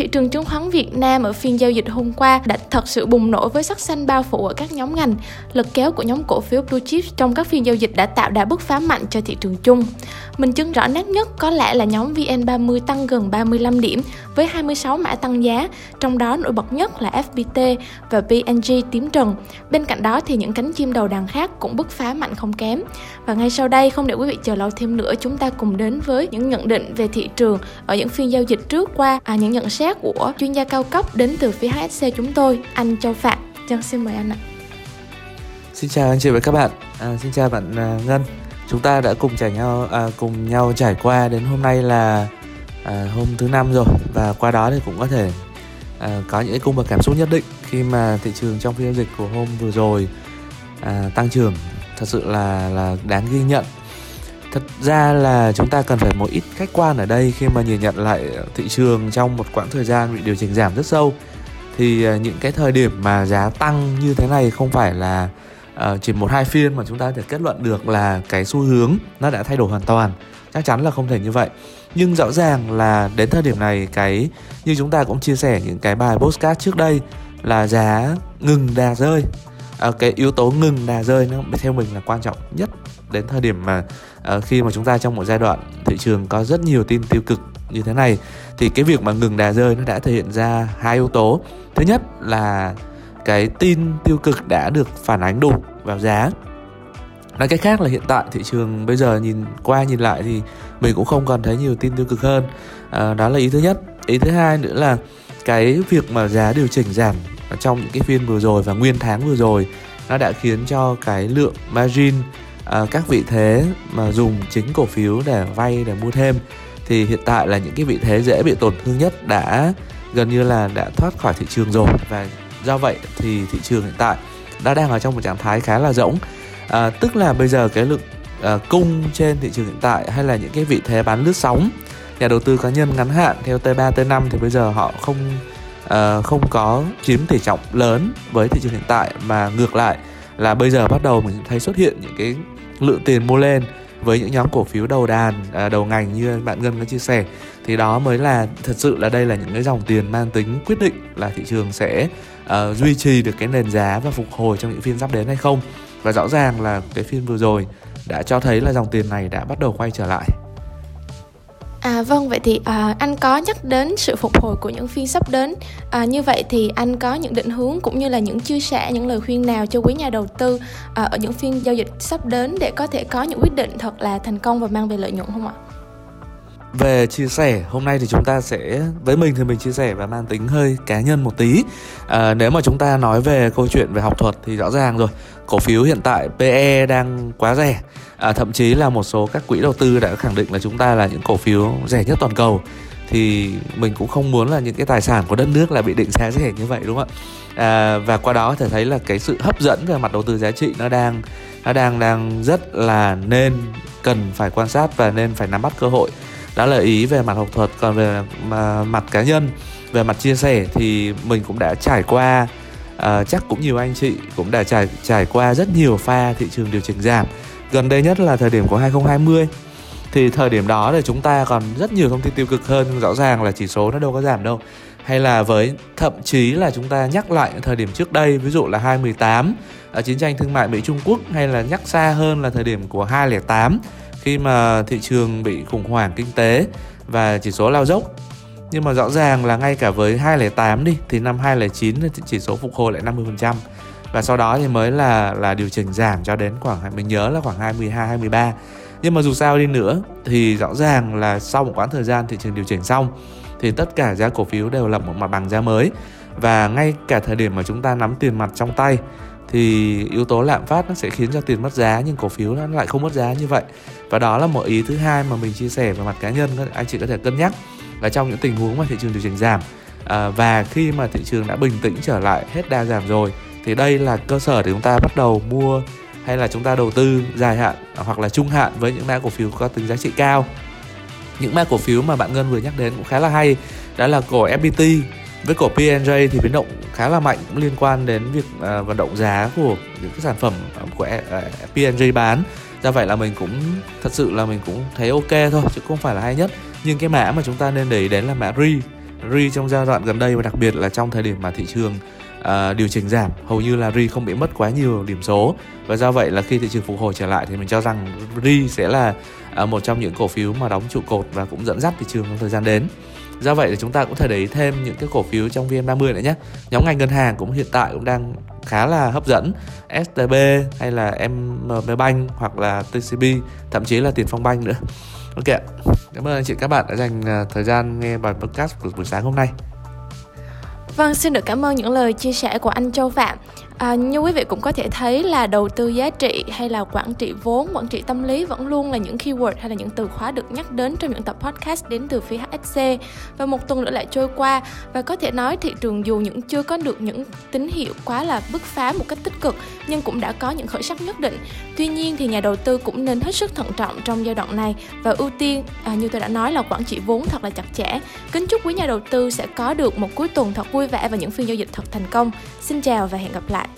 Thị trường chứng khoán Việt Nam ở phiên giao dịch hôm qua đã thật sự bùng nổ với sắc xanh bao phủ ở các nhóm ngành. Lực kéo của nhóm cổ phiếu blue chips trong các phiên giao dịch đã tạo đà bứt phá mạnh cho thị trường chung. Mình chứng rõ nét nhất có lẽ là nhóm VN30 tăng gần 35 điểm với 26 mã tăng giá, trong đó nổi bật nhất là FPT và PNG tím trần. Bên cạnh đó thì những cánh chim đầu đàn khác cũng bứt phá mạnh không kém. Và ngay sau đây không để quý vị chờ lâu thêm nữa, chúng ta cùng đến với những nhận định về thị trường ở những phiên giao dịch trước qua, à, những nhận xét của chuyên gia cao cấp đến từ phía HSC chúng tôi, anh Châu Phạm. Chân xin mời anh ạ. Xin chào anh chị và các bạn. À, xin chào bạn à, Ngân chúng ta đã cùng trải nhau à, cùng nhau trải qua đến hôm nay là à, hôm thứ năm rồi và qua đó thì cũng có thể à, có những cái cung bậc cảm xúc nhất định khi mà thị trường trong phiên giao dịch của hôm vừa rồi à, tăng trưởng thật sự là là đáng ghi nhận thật ra là chúng ta cần phải một ít khách quan ở đây khi mà nhìn nhận lại thị trường trong một quãng thời gian bị điều chỉnh giảm rất sâu. Thì ờ, những cái thời điểm mà giá tăng như thế này không phải là ờ, chỉ một hai phiên mà chúng ta có thể kết luận được là cái xu hướng nó đã thay đổi hoàn toàn. Chắc chắn là không thể như vậy. Nhưng rõ ràng là đến thời điểm này, cái, như chúng ta cũng chia sẻ những cái bài postcard trước đây là giá ngừng đà rơi. À, cái yếu tố ngừng đà rơi nó theo mình là quan trọng nhất đến thời điểm mà à, khi mà chúng ta trong một giai đoạn thị trường có rất nhiều tin tiêu cực như thế này thì cái việc mà ngừng đà rơi nó đã thể hiện ra hai yếu tố. Thứ nhất là cái tin tiêu cực đã được phản ánh đủ vào giá. Nói cách khác là hiện tại thị trường bây giờ nhìn qua nhìn lại thì mình cũng không còn thấy nhiều tin tiêu cực hơn. À, đó là ý thứ nhất. Ý thứ hai nữa là cái việc mà giá điều chỉnh giảm trong những cái phiên vừa rồi và nguyên tháng vừa rồi nó đã khiến cho cái lượng margin à, các vị thế mà dùng chính cổ phiếu để vay để mua thêm thì hiện tại là những cái vị thế dễ bị tổn thương nhất đã gần như là đã thoát khỏi thị trường rồi. Và do vậy thì thị trường hiện tại đã đang ở trong một trạng thái khá là rỗng. À, tức là bây giờ cái lượng à, cung trên thị trường hiện tại hay là những cái vị thế bán lướt sóng nhà đầu tư cá nhân ngắn hạn theo T3 T5 thì bây giờ họ không uh, không có chiếm tỷ trọng lớn với thị trường hiện tại mà ngược lại là bây giờ bắt đầu mình thấy xuất hiện những cái lượng tiền mua lên với những nhóm cổ phiếu đầu đàn ờ, đầu ngành như bạn Ngân có chia sẻ. Thì đó mới là thật sự là đây là những cái dòng tiền mang tính quyết định là thị trường sẽ uh, duy trì được cái nền giá và phục hồi trong những phiên sắp đến hay không. Và rõ ràng là cái phiên vừa rồi đã cho thấy là dòng tiền này đã bắt đầu quay trở lại. À vâng vậy thì à, anh có nhắc đến sự phục hồi của những phiên sắp đến à, như vậy thì anh có những định hướng cũng như là những chia sẻ những lời khuyên nào cho quý nhà đầu tư à, ở những phiên giao dịch sắp đến để có thể có những quyết định thật là thành công và mang về lợi nhuận không ạ? Về chia sẻ hôm nay thì chúng ta sẽ với mình thì mình chia sẻ và mang tính hơi cá nhân một tí. À, nếu mà chúng ta nói về câu chuyện về học thuật thì rõ ràng rồi. Cổ phiếu hiện tại PE đang quá rẻ. À, thậm chí là một số các quỹ đầu tư đã khẳng định là chúng ta là những cổ phiếu rẻ nhất toàn cầu. Thì mình cũng không muốn là những cái tài sản của đất nước là bị định giá rẻ như vậy đúng không ạ? À, và qua đó thể thấy là cái sự hấp dẫn về mặt đầu tư giá trị nó đang nó đang đang rất là nên cần phải quan sát và nên phải nắm bắt cơ hội đó là ý về mặt học thuật còn về mà, mặt cá nhân về mặt chia sẻ thì mình cũng đã trải qua uh, chắc cũng nhiều anh chị cũng đã trải trải qua rất nhiều pha thị trường điều chỉnh giảm. Gần đây nhất là thời điểm của 2020 thì thời điểm đó thì chúng ta còn rất nhiều thông tin tiêu cực hơn nhưng rõ ràng là chỉ số nó đâu có giảm đâu. Hay là với thậm chí là chúng ta nhắc lại thời điểm trước đây ví dụ là 2018 ở chiến tranh thương mại Mỹ Trung Quốc hay là nhắc xa hơn là thời điểm của 2008 khi mà thị trường bị khủng hoảng kinh tế và chỉ số lao dốc. Nhưng mà rõ ràng là ngay cả với 208 đi, thì năm 2009 thì chỉ số phục hồi lại 50% và sau đó thì mới là là điều chỉnh giảm cho đến khoảng, mình nhớ là khoảng 22 23 nhưng mà dù sao đi nữa, thì rõ ràng là sau một quãng thời gian thị trường điều chỉnh xong, thì tất cả giá cổ phiếu đều lập một mặt bằng giá mới. Và ngay cả thời điểm mà chúng ta nắm tiền mặt trong tay thì yếu tố lạm phát nó sẽ khiến cho tiền mất giá nhưng cổ phiếu nó lại không mất giá như vậy. Và đó là một ý thứ hai mà mình chia sẻ về mặt cá nhân anh chị có thể cân nhắc là trong những tình huống mà thị trường điều chỉnh giảm. À, và khi mà thị trường đã bình tĩnh trở lại hết đa giảm rồi thì đây là cơ sở để chúng ta bắt đầu mua hay là chúng ta đầu tư dài hạn hoặc là trung hạn với những mã cổ phiếu có tính giá trị cao. Những mã cổ phiếu mà bạn Ngân vừa nhắc đến cũng khá là hay đó là cổ FPT với cổ P&J thì biến động khá là mạnh cũng liên quan đến việc uh, vận động giá của những cái sản phẩm à, của à, PNJ P&J bán. Do vậy là mình cũng thật sự là mình cũng thấy ok thôi chứ không phải là hay nhất. Nhưng cái mã mà chúng ta nên để ý đến là mã RE. RE trong giai đoạn gần đây và đặc biệt là trong thời điểm mà thị trường uh, điều chỉnh giảm hầu như là RE không bị mất quá nhiều điểm số. Và do vậy là khi thị trường phục hồi trở lại thì mình cho rằng RE sẽ là uh, một trong những cổ phiếu mà đóng trụ cột và cũng dẫn dắt thị trường trong thời gian đến do vậy thì chúng ta cũng thể để ý thêm những cái cổ phiếu trong VN30 nữa nhé. Nhóm ngành ngân hàng cũng hiện tại cũng đang khá là hấp dẫn. STB hay là MB Bank hoặc là TCB thậm chí là Tiền Phong Bank nữa. Ok cảm ơn anh chị các bạn đã dành à, thời gian nghe bài podcast của buổi sáng hôm nay. Vâng, xin được cảm ơn những lời chia sẻ của anh Châu Phạm. À, như quý vị cũng có thể thấy là đầu tư giá trị hay là quản trị vốn, quản trị tâm lý vẫn luôn là những keyword hay là những từ khóa được nhắc đến trong những tập podcast đến từ phía HSC. Và một tuần nữa lại trôi qua và có thể nói thị trường dù những chưa có được những tín hiệu quá là bứt phá một cách tích cực nhưng cũng đã có những khởi sắc nhất định. Tuy nhiên thì nhà đầu tư cũng nên hết sức thận trọng trong giai đoạn này và ưu tiên à, như tôi đã nói là quản trị vốn thật là chặt chẽ. Kính chúc quý nhà đầu tư sẽ có được một cuối tuần thật vui vẻ và những phiên giao dịch thật thành công. Xin chào và hẹn gặp lại.